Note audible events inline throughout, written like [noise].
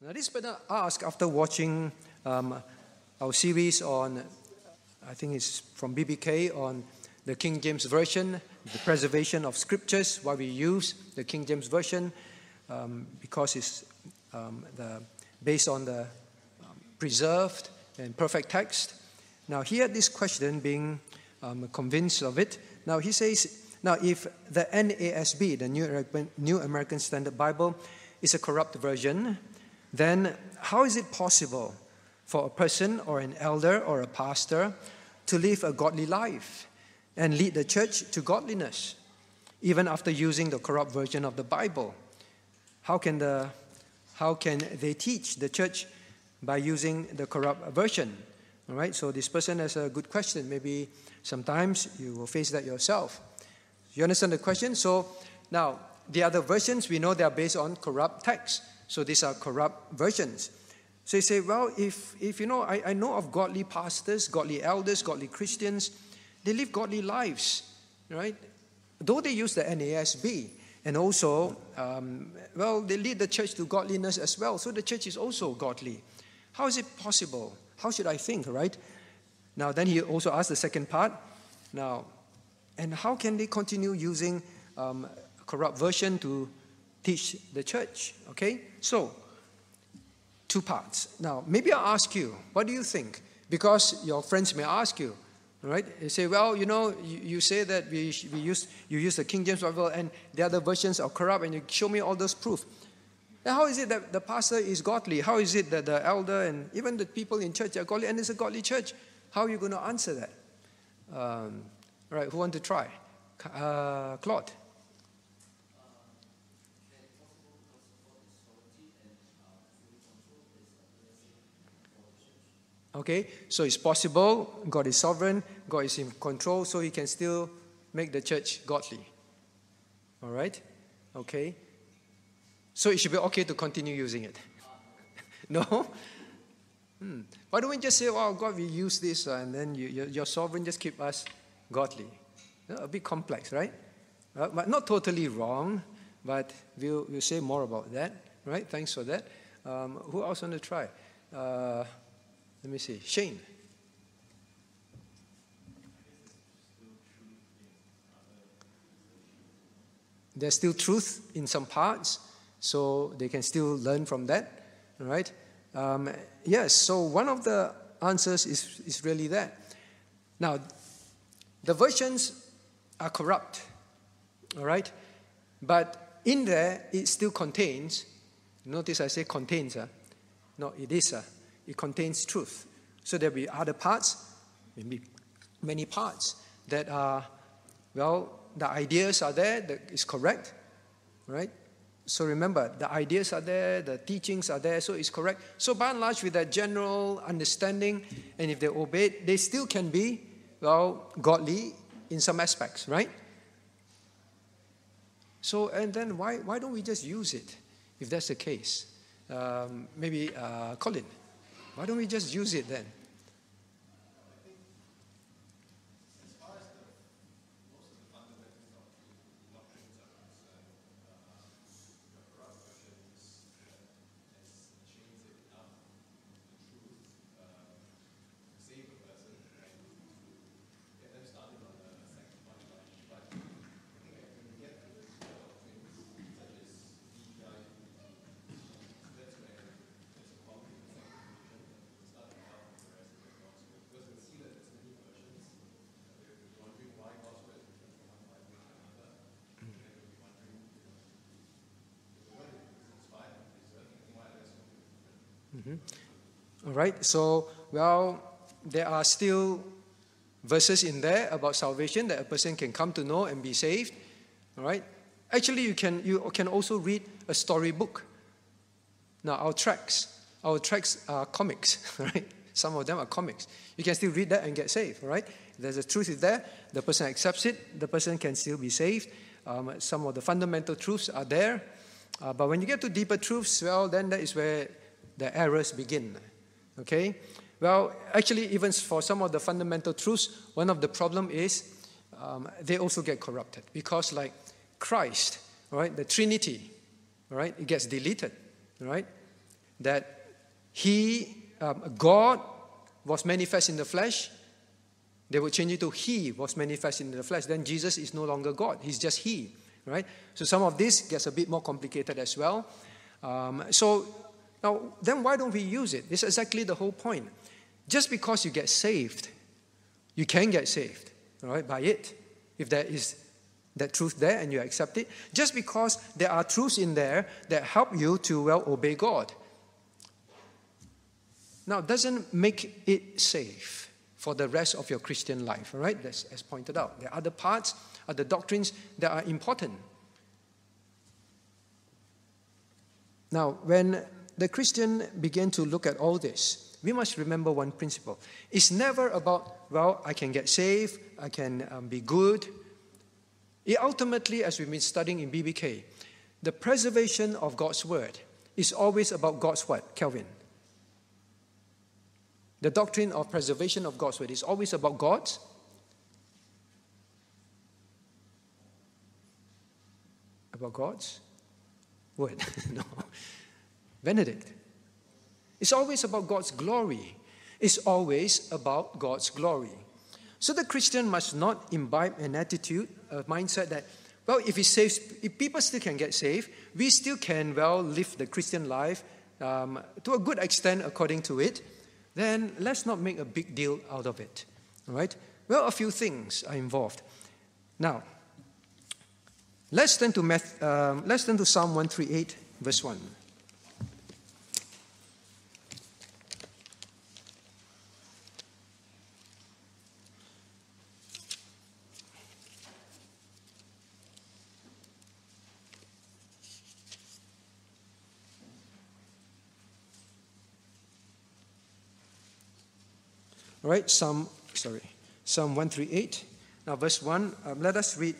Now, this better ask after watching um, our series on, I think it's from BBK on the King James Version, the preservation of scriptures, why we use the King James Version, um, because it's um, the, based on the um, preserved and perfect text. Now, here, this question, being um, convinced of it. Now, he says, now, if the NASB, the New American Standard Bible, is a corrupt version, then how is it possible for a person or an elder or a pastor to live a godly life and lead the church to godliness, even after using the corrupt version of the Bible? How can, the, how can they teach the church by using the corrupt version? All right, so this person has a good question. Maybe sometimes you will face that yourself. You understand the question? So now, the other versions, we know they are based on corrupt texts. So these are corrupt versions. So you say, well, if, if you know, I, I know of godly pastors, godly elders, godly Christians, they live godly lives, right? Though they use the NASB, and also, um, well, they lead the church to godliness as well. So the church is also godly. How is it possible? How should I think, right? Now, then he also asked the second part. Now, and how can they continue using um, corrupt version to teach the church. Okay? So, two parts. Now, maybe I'll ask you, what do you think? Because your friends may ask you, right? They say, well, you know, you, you say that we, we use, you use the King James Bible and the other versions are corrupt, and you show me all those proof. Now, how is it that the pastor is godly? How is it that the elder and even the people in church are godly and it's a godly church? How are you going to answer that? Um, right, who want to try? Uh, Claude. Okay, so it's possible. God is sovereign. God is in control, so He can still make the church godly. All right? Okay. So it should be okay to continue using it. [laughs] no? Hmm. Why don't we just say, oh, God, we use this, uh, and then you, you're, sovereign, just keep us godly? a bit complex, right? Uh, but not totally wrong, but we'll, we'll say more about that, right? Thanks for that. Um, who else want to try? Uh, let me see. Shane. There's still truth in some parts, so they can still learn from that, right? Um, yes, so one of the answers is, is really that. Now, the versions are corrupt, all right? But in there, it still contains, notice I say contains, uh, no, it is, uh, it contains truth. So there'll be other parts, maybe many parts that are, well, the ideas are there, that is correct, right? So remember, the ideas are there, the teachings are there, so it's correct. So by and large, with that general understanding, and if they obey they still can be, well, godly in some aspects, right? So, and then why, why don't we just use it if that's the case? Um, maybe uh, Colin. Why don't we just use it then? Right, so, well, there are still verses in there about salvation that a person can come to know and be saved. Right, actually, you can, you can also read a storybook. Now, our tracks, our tracts are comics, [laughs] right? Some of them are comics. You can still read that and get saved, right? There's a truth is there, the person accepts it, the person can still be saved. Um, some of the fundamental truths are there. Uh, but when you get to deeper truths, well, then that is where the errors begin. Okay? Well, actually, even for some of the fundamental truths, one of the problem is um, they also get corrupted because, like Christ, right, the Trinity, right, it gets deleted, right? that He, um, God, was manifest in the flesh, they would change it to He was manifest in the flesh. Then Jesus is no longer God, He's just He, right? So some of this gets a bit more complicated as well. Um, so now, then why don't we use it? This is exactly the whole point. Just because you get saved, you can get saved, all right, by it. If there is that truth there and you accept it, just because there are truths in there that help you to well obey God. Now, doesn't make it safe for the rest of your Christian life, all right? As, as pointed out. There are other parts, other doctrines that are important. Now, when the Christian began to look at all this, we must remember one principle. It's never about, well, I can get saved, I can um, be good. It ultimately, as we've been studying in BBK, the preservation of God's word is always about God's what, Kelvin? The doctrine of preservation of God's word is always about God's about God's word. [laughs] no. Benedict. It's always about God's glory. It's always about God's glory. So the Christian must not imbibe an attitude, a mindset that, well, if, he saves, if people still can get saved, we still can, well, live the Christian life um, to a good extent according to it, then let's not make a big deal out of it. All right? Well, a few things are involved. Now, let's turn to, math, um, let's turn to Psalm 138, verse 1. All right, Psalm, sorry, Psalm 138. Now, verse 1, um, let us read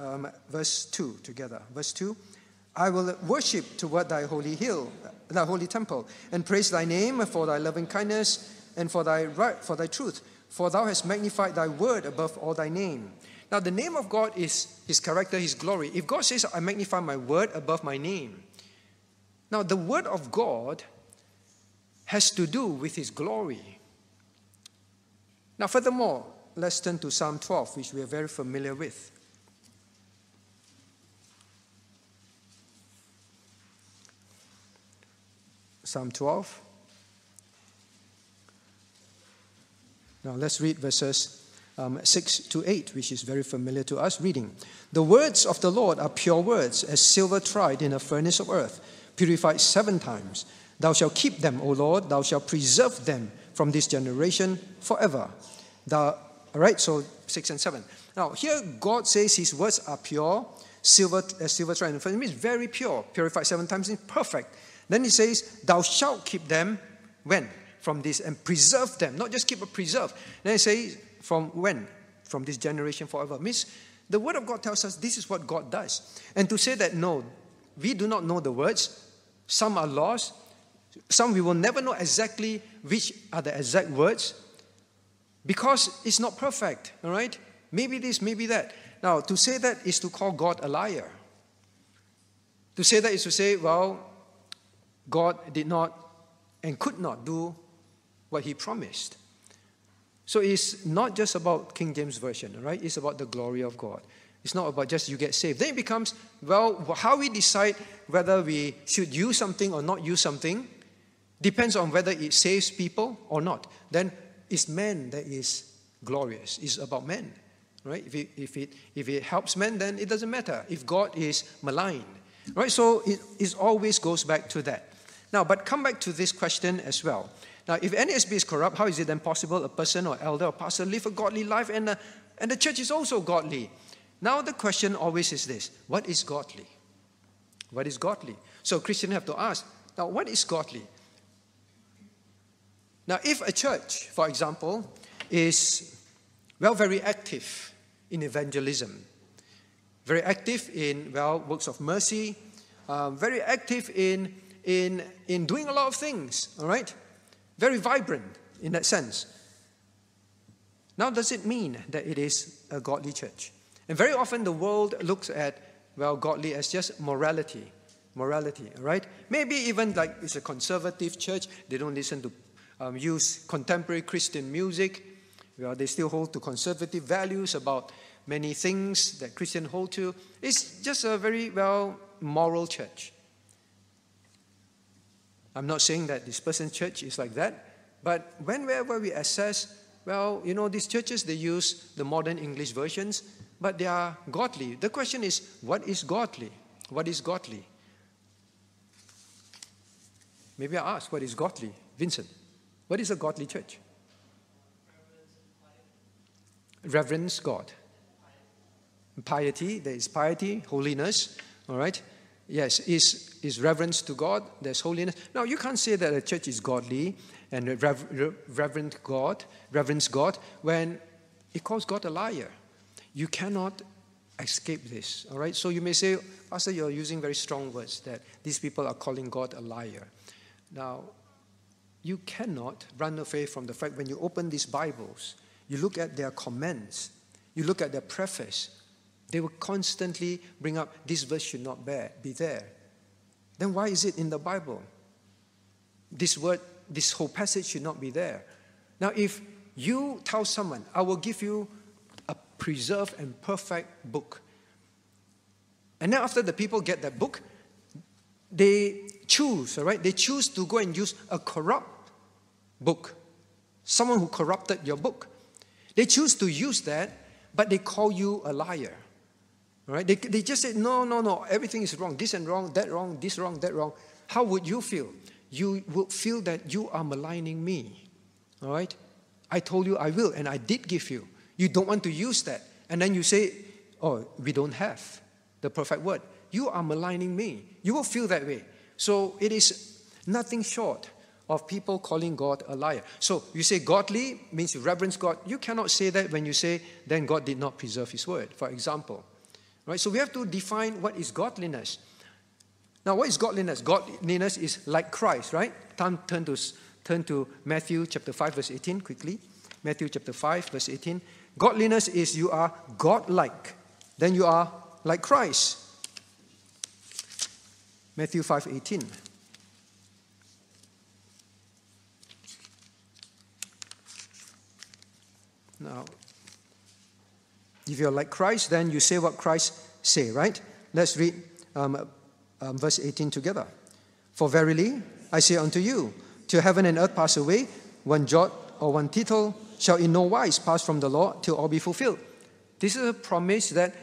um, verse 2 together. Verse 2 I will worship toward thy holy hill, thy holy temple, and praise thy name for thy loving kindness and for thy right, for thy truth. For thou hast magnified thy word above all thy name. Now, the name of God is his character, his glory. If God says, I magnify my word above my name, now the word of God has to do with his glory. Now, furthermore, let's turn to Psalm 12, which we are very familiar with. Psalm 12. Now, let's read verses um, 6 to 8, which is very familiar to us. Reading The words of the Lord are pure words, as silver tried in a furnace of earth, purified seven times. Thou shalt keep them, O Lord, thou shalt preserve them from this generation forever. Thou, all right, so 6 and 7. Now, here God says his words are pure, silver, uh, silver tried. It means very pure, purified seven times, and perfect. Then he says, Thou shalt keep them when? From this, and preserve them. Not just keep, but preserve. Then he says, From when? From this generation forever. Means the word of God tells us this is what God does. And to say that no, we do not know the words, some are lost, some we will never know exactly which are the exact words because it's not perfect, all right? Maybe this, maybe that. Now, to say that is to call God a liar. To say that is to say, well, God did not and could not do what he promised. So it's not just about King James Version, right? It's about the glory of God. It's not about just you get saved. Then it becomes, well, how we decide whether we should use something or not use something Depends on whether it saves people or not. Then it's man that is glorious. It's about men. Right? If it, if it, if it helps men, then it doesn't matter. If God is maligned. Right? So it, it always goes back to that. Now, but come back to this question as well. Now, if NASB is corrupt, how is it then possible a person or elder or pastor live a godly life and, the, and the church is also godly? Now, the question always is this what is godly? What is godly? So, Christians have to ask now, what is godly? Now, if a church, for example, is, well, very active in evangelism, very active in, well, works of mercy, um, very active in, in, in doing a lot of things, all right? Very vibrant in that sense. Now, does it mean that it is a godly church? And very often the world looks at, well, godly as just morality, morality, all right? Maybe even like it's a conservative church, they don't listen to um, use contemporary Christian music. Well, they still hold to conservative values about many things that Christians hold to. It's just a very well moral church. I'm not saying that this person's church is like that, but whenever we assess, well, you know, these churches, they use the modern English versions, but they are godly. The question is, what is godly? What is godly? Maybe I ask, what is godly? Vincent, what is a godly church? Reverence God. Piety, there is piety, holiness, all right? Yes, is, is reverence to God, there's holiness. Now, you can't say that a church is godly and rever- reverend God, reverence God, when it calls God a liar. You cannot escape this, all right? So you may say, Pastor, you're using very strong words that these people are calling God a liar. Now, you cannot run away from the fact when you open these Bibles, you look at their comments, you look at their preface, they will constantly bring up this verse should not be there. Then why is it in the Bible? This word, this whole passage should not be there. Now, if you tell someone, I will give you a preserved and perfect book, and then after the people get that book, they choose, all right? They choose to go and use a corrupt book, someone who corrupted your book. They choose to use that, but they call you a liar. Right? They, they just say, no, no, no, everything is wrong. This and wrong, that wrong, this wrong, that wrong. How would you feel? You would feel that you are maligning me. All right? I told you I will, and I did give you. You don't want to use that. And then you say, oh, we don't have the perfect word. You are maligning me. You will feel that way. So it is nothing short of people calling God a liar. So you say godly means you reverence God. You cannot say that when you say, then God did not preserve his word, for example. Right? So we have to define what is godliness. Now, what is godliness? Godliness is like Christ, right? Turn, turn, to, turn to Matthew chapter 5, verse 18 quickly. Matthew chapter 5, verse 18. Godliness is you are God-like. Then you are like Christ. Matthew 5:18. Now, if you're like Christ, then you say what Christ say, right? Let's read um, um, verse 18 together. For verily, I say unto you, till heaven and earth pass away, one jot or one tittle shall in no wise pass from the law till all be fulfilled. This is a promise that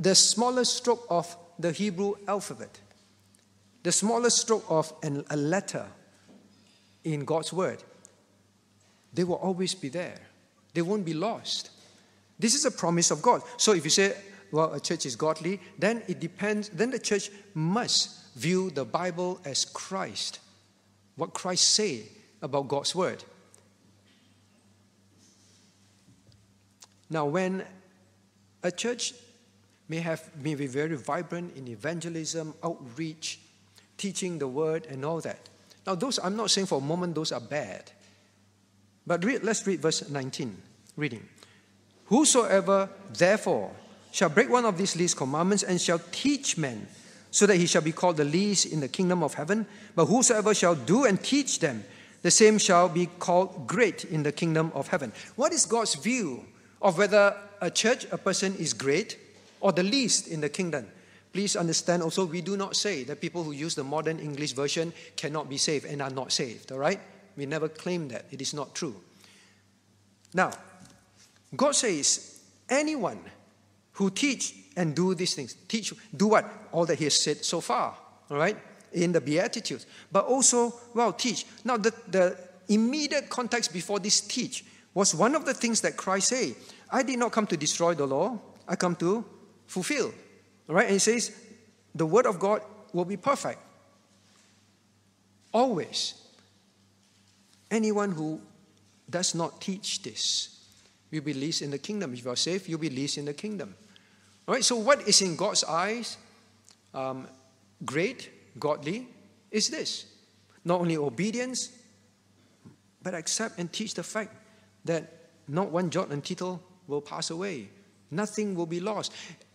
the smallest stroke of the Hebrew alphabet, the smallest stroke of an, a letter in God's word, they will always be there. They won't be lost. This is a promise of God. So if you say, well, a church is godly, then it depends, then the church must view the Bible as Christ, what Christ say about God's word. Now, when a church may have may be very vibrant in evangelism, outreach, teaching the word, and all that. Now, those I'm not saying for a moment those are bad. But read, let's read verse 19. Reading. Whosoever therefore shall break one of these least commandments and shall teach men, so that he shall be called the least in the kingdom of heaven. But whosoever shall do and teach them, the same shall be called great in the kingdom of heaven. What is God's view of whether a church, a person is great or the least in the kingdom? Please understand also, we do not say that people who use the modern English version cannot be saved and are not saved, all right? We never claim that. It is not true. Now, God says, anyone who teach and do these things, teach, do what? All that He has said so far, all right? In the Beatitudes. But also, well, teach. Now, the, the immediate context before this teach was one of the things that Christ said. I did not come to destroy the law, I come to fulfill. All right? And he says, the word of God will be perfect. Always. Anyone who does not teach this will be least in the kingdom. If you are saved, you'll be least in the kingdom. All right, so what is in God's eyes um, great, godly, is this not only obedience, but accept and teach the fact that not one jot and tittle will pass away. Nothing will be lost.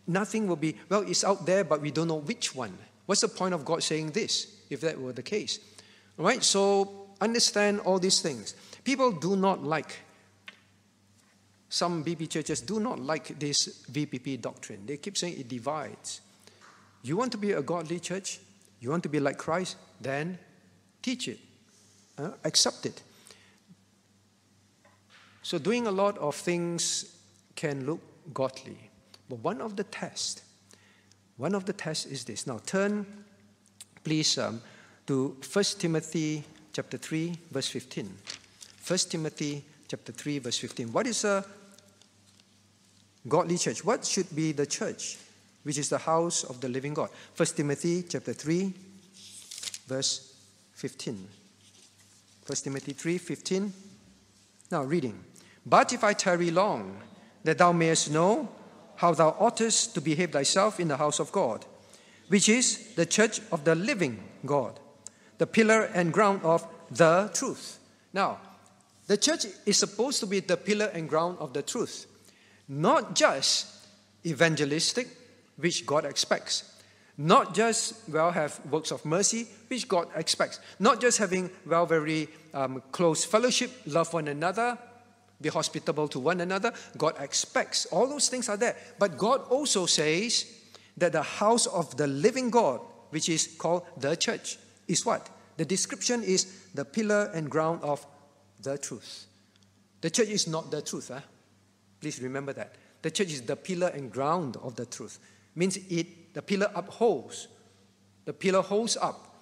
Nothing will be, well, it's out there, but we don't know which one. What's the point of God saying this if that were the case? All right, so understand all these things. People do not like, some BP churches do not like this VPP doctrine. They keep saying it divides. You want to be a godly church? You want to be like Christ? Then teach it, uh, accept it. So, doing a lot of things can look godly. But one of the tests, one of the tests is this. Now, turn, please, um, to 1 Timothy chapter 3, verse 15. 1 Timothy chapter 3, verse 15. What is a godly church? What should be the church, which is the house of the living God? 1 Timothy chapter 3, verse 15. 1 Timothy 3, 15. Now, reading. But if I tarry long, that thou mayest know how thou oughtest to behave thyself in the house of God, which is the church of the living God, the pillar and ground of the truth. Now, the church is supposed to be the pillar and ground of the truth, not just evangelistic, which God expects, not just, well, have works of mercy, which God expects, not just having, well, very um, close fellowship, love one another, be hospitable to one another. God expects. All those things are there. But God also says that the house of the living God, which is called the church, is what? The description is the pillar and ground of the truth. The church is not the truth. Huh? Please remember that. The church is the pillar and ground of the truth. Means it, the pillar upholds. The pillar holds up,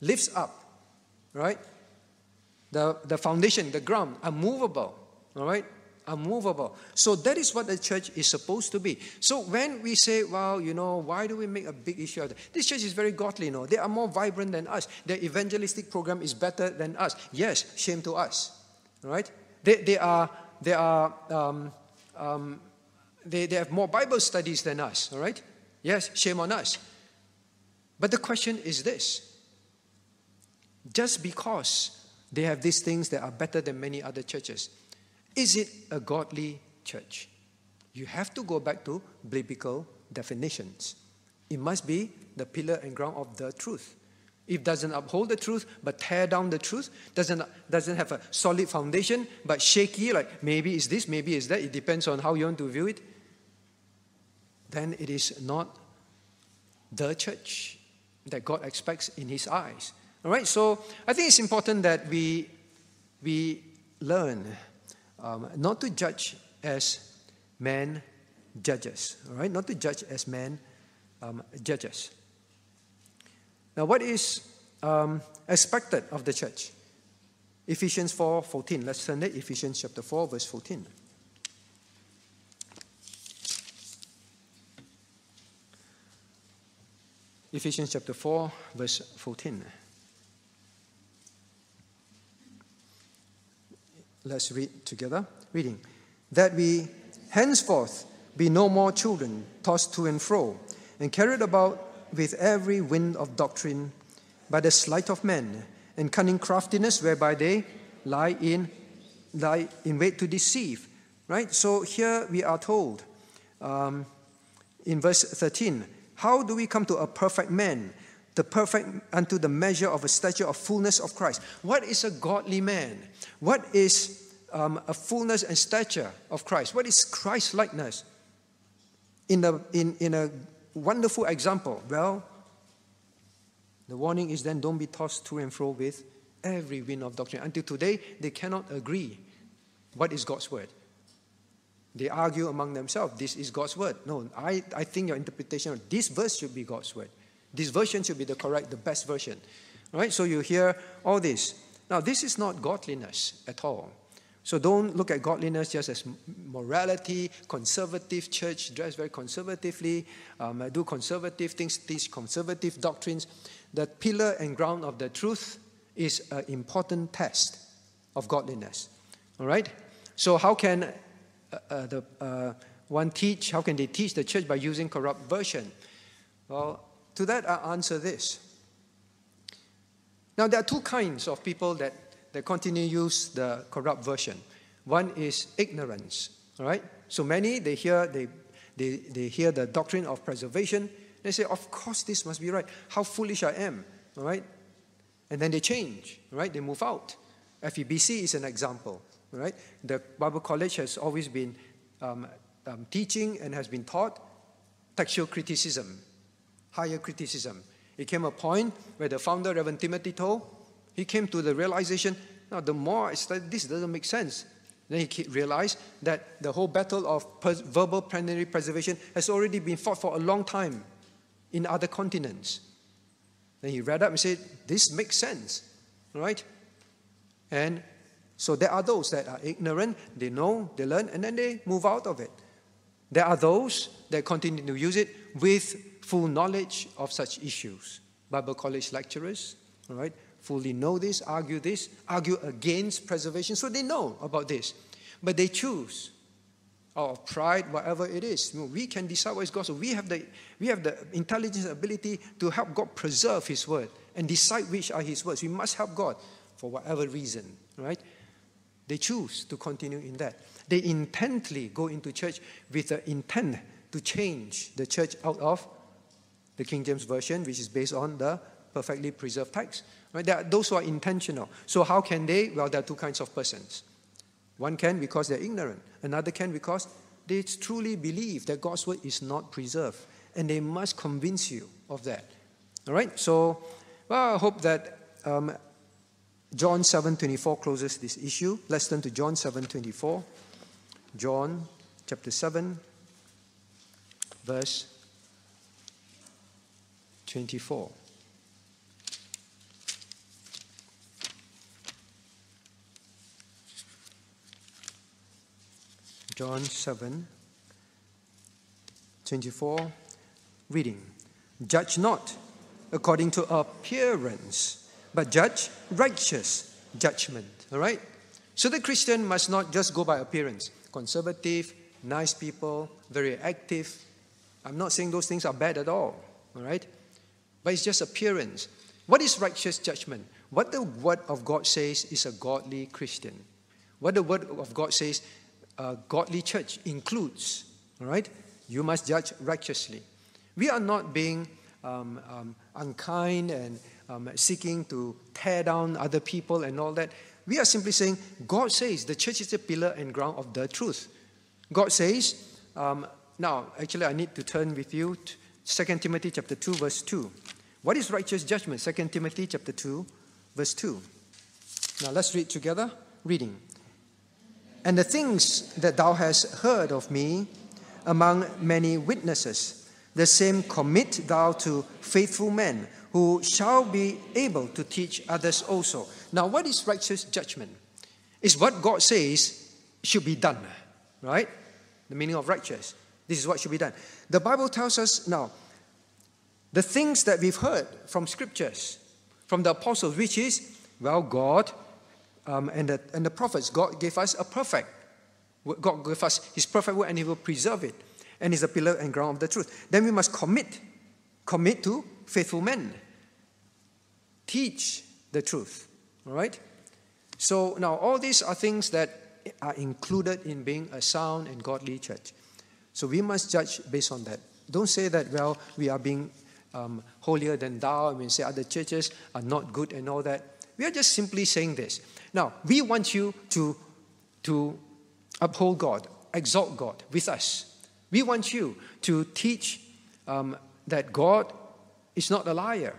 lifts up, right? The, the foundation, the ground, unmovable all right? Unmovable. So that is what the church is supposed to be. So when we say, well, you know, why do we make a big issue out of it? This church is very godly, you know. They are more vibrant than us. Their evangelistic program is better than us. Yes, shame to us. All right? They, they are, they are, um, um, they, they have more Bible studies than us. All right? Yes, shame on us. But the question is this just because they have these things that are better than many other churches, is it a godly church? You have to go back to biblical definitions. It must be the pillar and ground of the truth. If doesn't uphold the truth but tear down the truth, doesn't, doesn't have a solid foundation but shaky, like maybe it's this, maybe it's that, it depends on how you want to view it, then it is not the church that God expects in His eyes. All right, so I think it's important that we, we learn um, not to judge as men judges, all right? Not to judge as men um, judges. Now, what is um, expected of the church? Ephesians 4 14. Let's turn to Ephesians chapter 4, verse 14. Ephesians chapter 4, verse 14. Let's read together. Reading. That we henceforth be no more children, tossed to and fro, and carried about with every wind of doctrine by the sleight of men and cunning craftiness whereby they lie in lie in wait to deceive. Right? So here we are told um, in verse 13, how do we come to a perfect man? The perfect unto the measure of a stature of fullness of Christ. What is a godly man? What is um, a fullness and stature of Christ? What is Christ likeness? In a, in, in a wonderful example, well, the warning is then don't be tossed to and fro with every wind of doctrine. Until today, they cannot agree what is God's word. They argue among themselves, this is God's word. No, I, I think your interpretation of this verse should be God's word. This version should be the correct, the best version. All right, so you hear all this. Now, this is not godliness at all. So don't look at godliness just as morality, conservative church, dress very conservatively, um, do conservative things, teach conservative doctrines. The pillar and ground of the truth is an important test of godliness. All right? So, how can uh, uh, the, uh, one teach? How can they teach the church by using corrupt version? Well, to that I answer this. Now, there are two kinds of people that, that continue to use the corrupt version. One is ignorance, all right? So many, they hear, they, they, they hear the doctrine of preservation, They say, Of course, this must be right. How foolish I am. All right? And then they change, right? They move out. FEBC is an example, right? The Bible College has always been um, um, teaching and has been taught textual criticism, higher criticism. It came a point where the founder, Reverend Timothy Tow, he came to the realization, now the more I study, this doesn't make sense. Then he realized that the whole battle of verbal plenary preservation has already been fought for a long time in other continents. Then he read up and said, This makes sense, right? And so there are those that are ignorant, they know, they learn, and then they move out of it. There are those that continue to use it with full knowledge of such issues. Bible college lecturers, all right, fully know this, argue this, argue against preservation, so they know about this. But they choose out of pride, whatever it is. You know, we can decide what is God's. So we have the we have the intelligence ability to help God preserve His word and decide which are His words. We must help God for whatever reason, right? They choose to continue in that. They intently go into church with the intent to change the church out of the King James Version, which is based on the perfectly preserved text. Right? Are those who are intentional. So how can they? Well, there are two kinds of persons. One can because they're ignorant. Another can because they truly believe that God's word is not preserved. And they must convince you of that. All right? So, well, I hope that um, John 7.24 closes this issue. Let's turn to John 7.24. John chapter 7, verse 24. John 7, 24, reading. Judge not according to appearance, but judge righteous judgment. All right? So the Christian must not just go by appearance. Conservative, nice people, very active. I'm not saying those things are bad at all. All right? But it's just appearance. What is righteous judgment? What the Word of God says is a godly Christian. What the Word of God says a godly church includes, all right? You must judge righteously. We are not being um, um, unkind and um, seeking to tear down other people and all that. We are simply saying, God says the church is the pillar and ground of the truth. God says, um, now, actually, I need to turn with you to 2 Timothy chapter 2, verse 2. What is righteous judgment? 2 Timothy chapter 2, verse 2. Now, let's read together. Reading. And the things that thou hast heard of me among many witnesses, the same commit thou to faithful men who shall be able to teach others also. Now, what is righteous judgment? Is what God says should be done, right? The meaning of righteous. This is what should be done. The Bible tells us now the things that we've heard from scriptures, from the apostles, which is, well, God um, and, the, and the prophets, God gave us a perfect. God gave us His perfect word and He will preserve it. And is a pillar and ground of the truth. Then we must commit. Commit to faithful men. Teach the truth. All right? So now all these are things that are included in being a sound and godly church. So we must judge based on that. Don't say that, well, we are being um, holier than thou, and we say other churches are not good and all that. We are just simply saying this. Now, we want you to, to uphold God, exalt God with us. We want you to teach um, that God is not a liar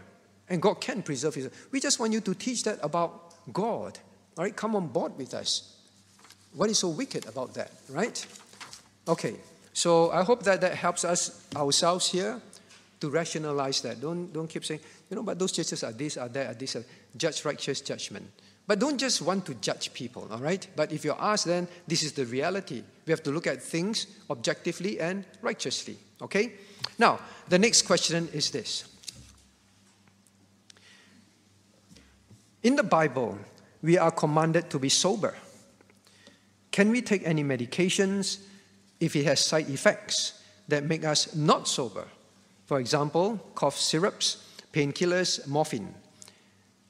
and God can preserve his. We just want you to teach that about God. All right, come on board with us. What is so wicked about that, right? Okay, so I hope that that helps us ourselves here to rationalize that. Don't, don't keep saying, you know, but those churches are this, are that, are this. Are, judge righteous judgment. But don't just want to judge people, all right? But if you're asked, then this is the reality. We have to look at things objectively and righteously, okay? Now, the next question is this In the Bible, we are commanded to be sober. Can we take any medications if it has side effects that make us not sober? For example, cough syrups, painkillers, morphine.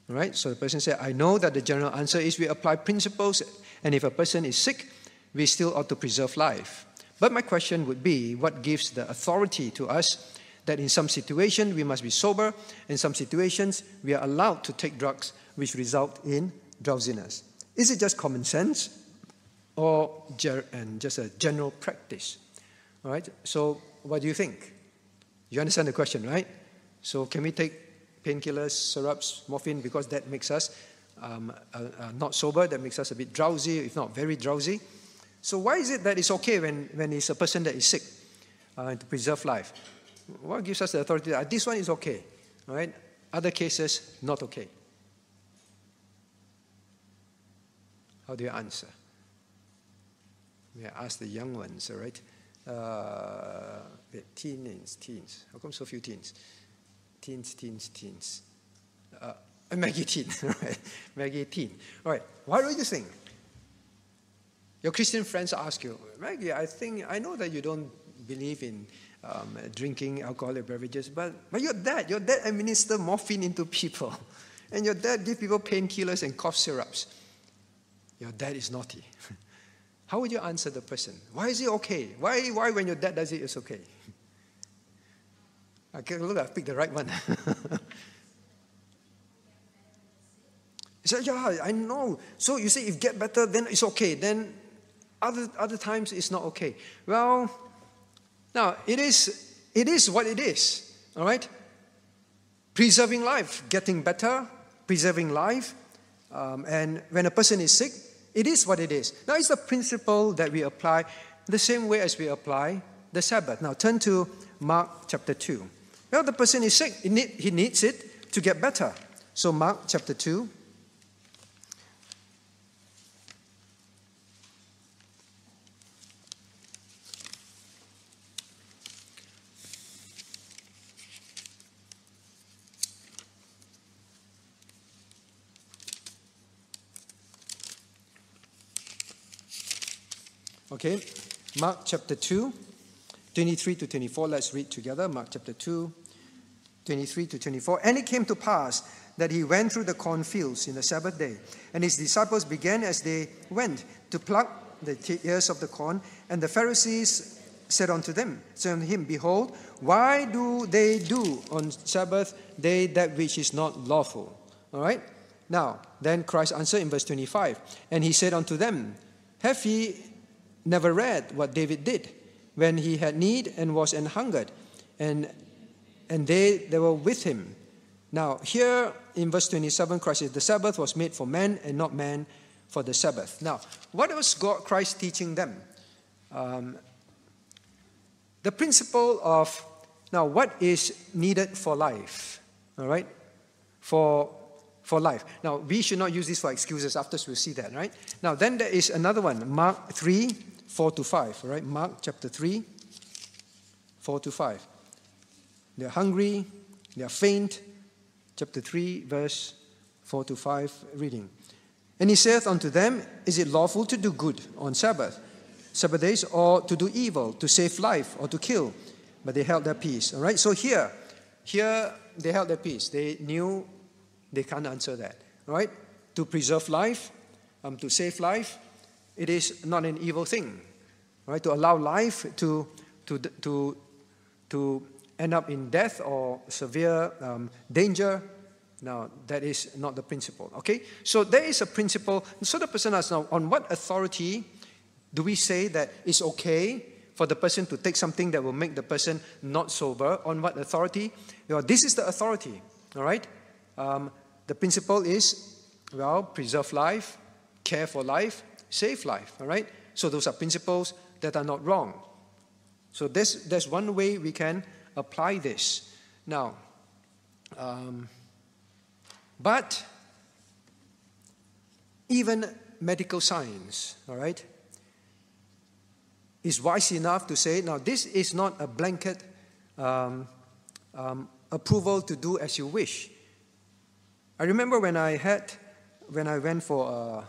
Right? So the person said, I know that the general answer is we apply principles, and if a person is sick, we still ought to preserve life. But my question would be what gives the authority to us that in some situations we must be sober, in some situations we are allowed to take drugs which result in drowsiness. Is it just common sense or and just a general practice? All right, so what do you think? You understand the question, right? So, can we take painkillers, syrups, morphine, because that makes us um, uh, uh, not sober, that makes us a bit drowsy, if not very drowsy? So, why is it that it's okay when, when it's a person that is sick uh, to preserve life? What gives us the authority that this one is okay, right? Other cases, not okay. How do you answer? We ask the young ones, all right? Uh, teens, teens. How come so few teens? Teens, teens, teens. Uh, Maggie teen, [laughs] right? Maggie teen. All right. What do you think? Your Christian friends ask you, Maggie, I think I know that you don't believe in um, drinking alcoholic beverages, but but your dad, your dad administer morphine into people, [laughs] and your dad give people painkillers and cough syrups. Your dad is naughty. [laughs] How would you answer the person? Why is it okay? Why, why when your dad does it, it's okay? Okay, look, I picked the right one. [laughs] he said, Yeah, I know. So you say if get better, then it's okay. Then other, other times it's not okay. Well, now it is, it is what it is. All right? Preserving life, getting better, preserving life. Um, and when a person is sick, it is what it is. Now, it's the principle that we apply the same way as we apply the Sabbath. Now, turn to Mark chapter 2. Well, the person is sick, he, need, he needs it to get better. So, Mark chapter 2. Okay, Mark chapter 2, 23 to 24. Let's read together. Mark chapter 2, 23 to 24. And it came to pass that he went through the cornfields in the Sabbath day, and his disciples began as they went to pluck the ears of the corn, and the Pharisees said unto them, said unto him, Behold, why do they do on Sabbath day that which is not lawful? All right? Now, then Christ answered in verse 25, and he said unto them, Have ye never read what David did when he had need and was an hungered, and, and they, they were with him. Now, here in verse 27, Christ says, The Sabbath was made for man and not man for the Sabbath. Now, what was God, Christ teaching them? Um, the principle of, now, what is needed for life? All right? For for life. Now, we should not use this for excuses. After we'll see that, right? Now, then there is another one, Mark 3, 4 to 5, right? Mark chapter 3, 4 to 5. They're hungry, they're faint. Chapter 3, verse 4 to 5, reading. And he saith unto them, Is it lawful to do good on Sabbath, Sabbath days, or to do evil, to save life, or to kill? But they held their peace. All right, so here, here they held their peace. They knew they can't answer that. All right, to preserve life, um, to save life, it is not an evil thing, right? To allow life to, to, to, to end up in death or severe um, danger. Now, that is not the principle, okay? So there is a principle. So the person asks now, on what authority do we say that it's okay for the person to take something that will make the person not sober? On what authority? Well, this is the authority, all right? Um, the principle is, well, preserve life, care for life, save life, all right? So those are principles that are not wrong. So there's, there's one way we can apply this. Now, um, but even medical science, all right, is wise enough to say, now this is not a blanket um, um, approval to do as you wish. I remember when I had, when I went for a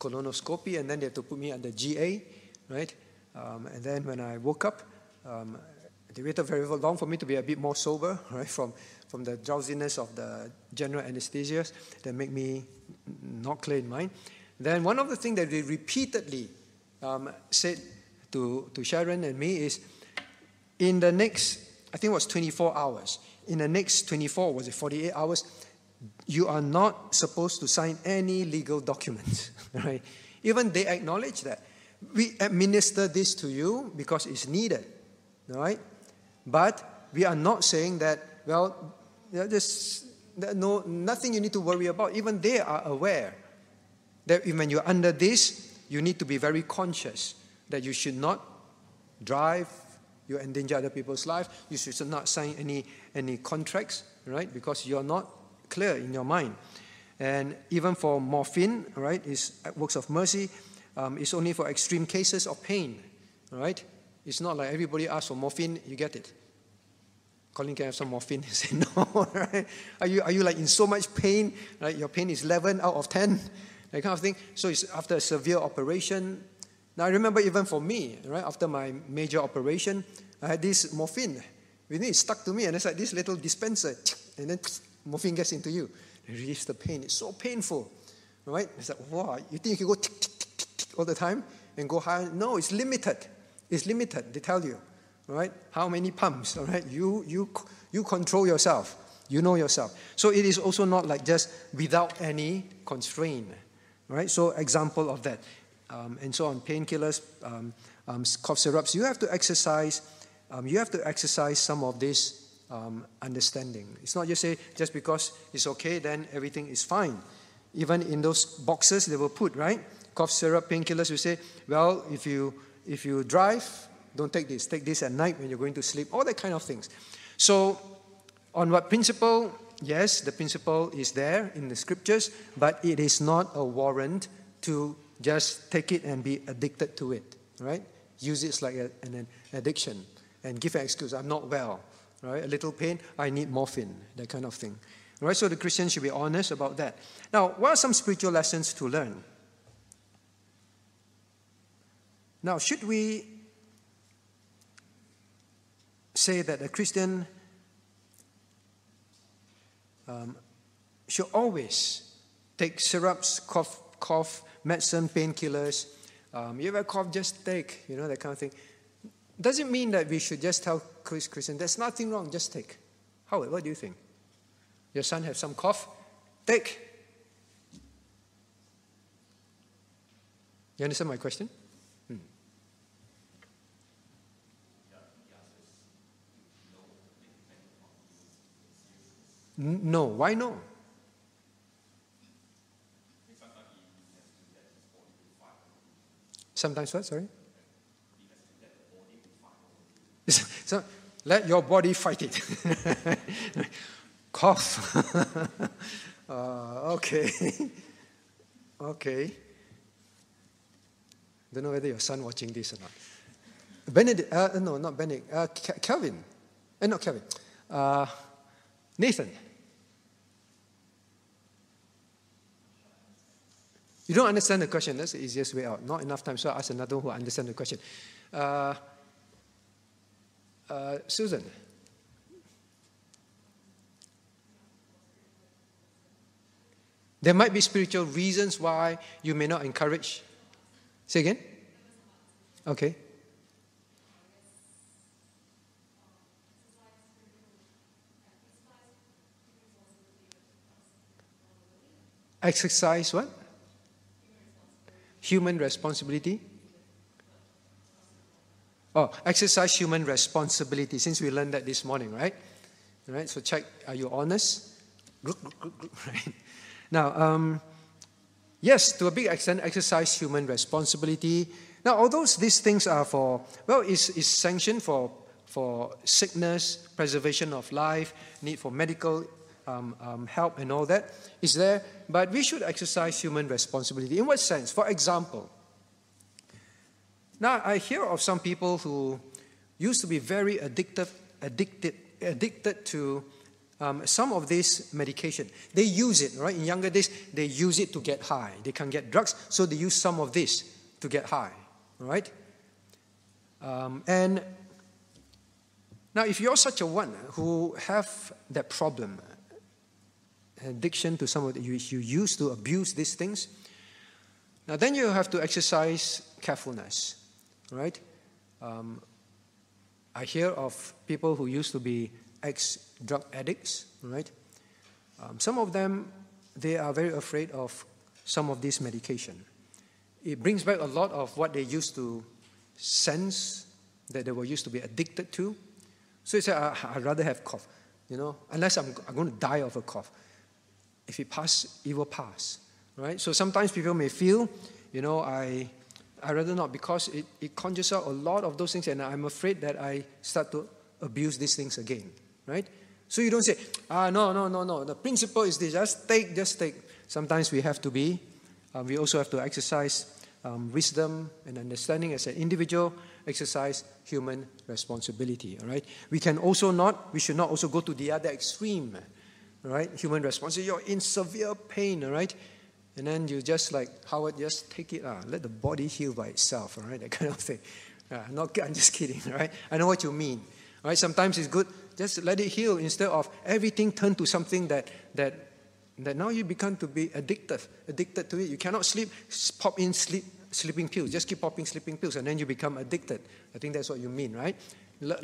colonoscopy, and then they had to put me under GA, right? Um, and then when I woke up, um, they waited very long for me to be a bit more sober, right? From from the drowsiness of the general anesthesia that make me not clear in mind. Then one of the things that they repeatedly um, said to, to Sharon and me is, in the next I think it was 24 hours. In the next 24, was it 48 hours? You are not supposed to sign any legal documents, [laughs] right? Even they acknowledge that. We administer this to you because it's needed, right? But we are not saying that, well, there's no, nothing you need to worry about. Even they are aware that when you're under this, you need to be very conscious that you should not drive, you endanger other people's life, you should not sign any, any contracts, right? Because you're not clear in your mind. And even for morphine, right, is works of mercy, um, it's only for extreme cases of pain, right? It's not like everybody asks for morphine, you get it. Colin, can I have some morphine? [laughs] You say, no, right? Are you, are you like in so much pain, right? Your pain is 11 out of 10, that kind of thing. So it's after a severe operation. Now I remember even for me, right, after my major operation, I had this morphine. With it stuck to me, and it's like this little dispenser, [tsk] and then [tsk] morphine gets into you. It relieves the pain. It's so painful, right? It's like, wow, you think you can go tick, tick, tick, all the time and go high? No, it's limited. It's limited, they tell you, right? How many pumps, all right? You, you, you control yourself. You know yourself. So it is also not like just without any constraint, right? So example of that. Um, and so on, painkillers, um, um, cough syrups, you have to exercise, um, you have to exercise some of this um, understanding. It's not just say, just because it's okay, then everything is fine. Even in those boxes they will put, right? Cough syrup, painkillers, you say, well, if you, if you drive, don't take this. Take this at night when you're going to sleep, all that kind of things. So, on what principle? Yes, the principle is there in the scriptures, but it is not a warrant to just take it and be addicted to it, right? Use it like a, an addiction and give an excuse. I'm not well right? A little pain, I need morphine, that kind of thing. Right? So the Christian should be honest about that. Now, what are some spiritual lessons to learn? Now, should we say that a Christian um, should always take syrups, cough, cough medicine, painkillers? Um, you have a cough, just take, you know, that kind of thing. Doesn't mean that we should just tell Christian, there's nothing wrong, just take. Howard, what do you think? Your son has some cough? Take. You understand my question? Hmm. No. Why no? Sometimes what? Sorry? [laughs] So let your body fight it. [laughs] Cough. [laughs] uh, okay. okay. Don't know whether your son watching this or not. Benedict, uh, no, not Benedict, uh, Kelvin. Uh, not Kelvin. Uh, Nathan. You don't understand the question. That's the easiest way out. Not enough time, so I ask another who understands the question. Uh, uh, Susan. There might be spiritual reasons why you may not encourage. Say again? Okay. Exercise what? Human responsibility. Oh, exercise human responsibility, since we learned that this morning, right? All right, so check, are you honest? [laughs] Right? Now, um, yes, to a big extent, exercise human responsibility. Now, although these things are for, well, is is sanctioned for, for sickness, preservation of life, need for medical um, um, help and all that is there, but we should exercise human responsibility. In what sense? For example, now, I hear of some people who used to be very addicted, addicted, addicted to um, some of this medication. They use it, right? In younger days, they use it to get high. They can get drugs, so they use some of this to get high, right? Um, and now, if you're such a one who have that problem, addiction to some of the, you, you used to abuse these things, now then you have to exercise carefulness right? Um, I hear of people who used to be ex drug addicts, right? Um, some of them, they are very afraid of some of this medication. It brings back a lot of what they used to sense that they were used to be addicted to. So you say, I'd rather have cough, you know, unless I'm, I'm going to die of a cough. If it pass, it will pass, right? So sometimes people may feel, you know, I, I rather not because it, it conjures up a lot of those things and I'm afraid that I start to abuse these things again, right? So you don't say, ah, no, no, no, no. The principle is this just take, just take. Sometimes we have to be, uh, we also have to exercise um, wisdom and understanding as an individual, exercise human responsibility, all right? We can also not, we should not also go to the other extreme, right? Human response. you're in severe pain, all right? And then you just like, Howard, just take it, ah, let the body heal by itself, all right? [laughs] That kind of thing. Uh, not, [laughs] I'm just kidding, all right? I know what you mean, all right? Sometimes it's good just let it heal instead of everything turn to something that, that, that now you become to be addicted, addicted to it. You cannot sleep, pop in sleep, sleeping pills. Just keep popping sleeping pills and then you become addicted. I think that's what you mean, right?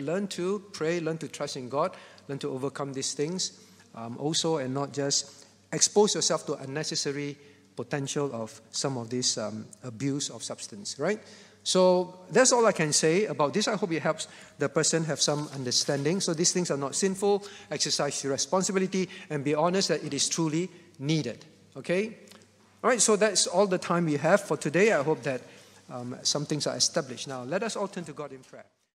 learn to pray, learn to trust in God, learn to overcome these things um, also and not just expose yourself to unnecessary potential of some of this um, abuse of substance, right? So that's all I can say about this. I hope it helps the person have some understanding. So these things are not sinful. Exercise your responsibility and be honest that it is truly needed. Okay? All right, so that's all the time we have for today. I hope that um, some things are established. Now, let us all turn to God in prayer.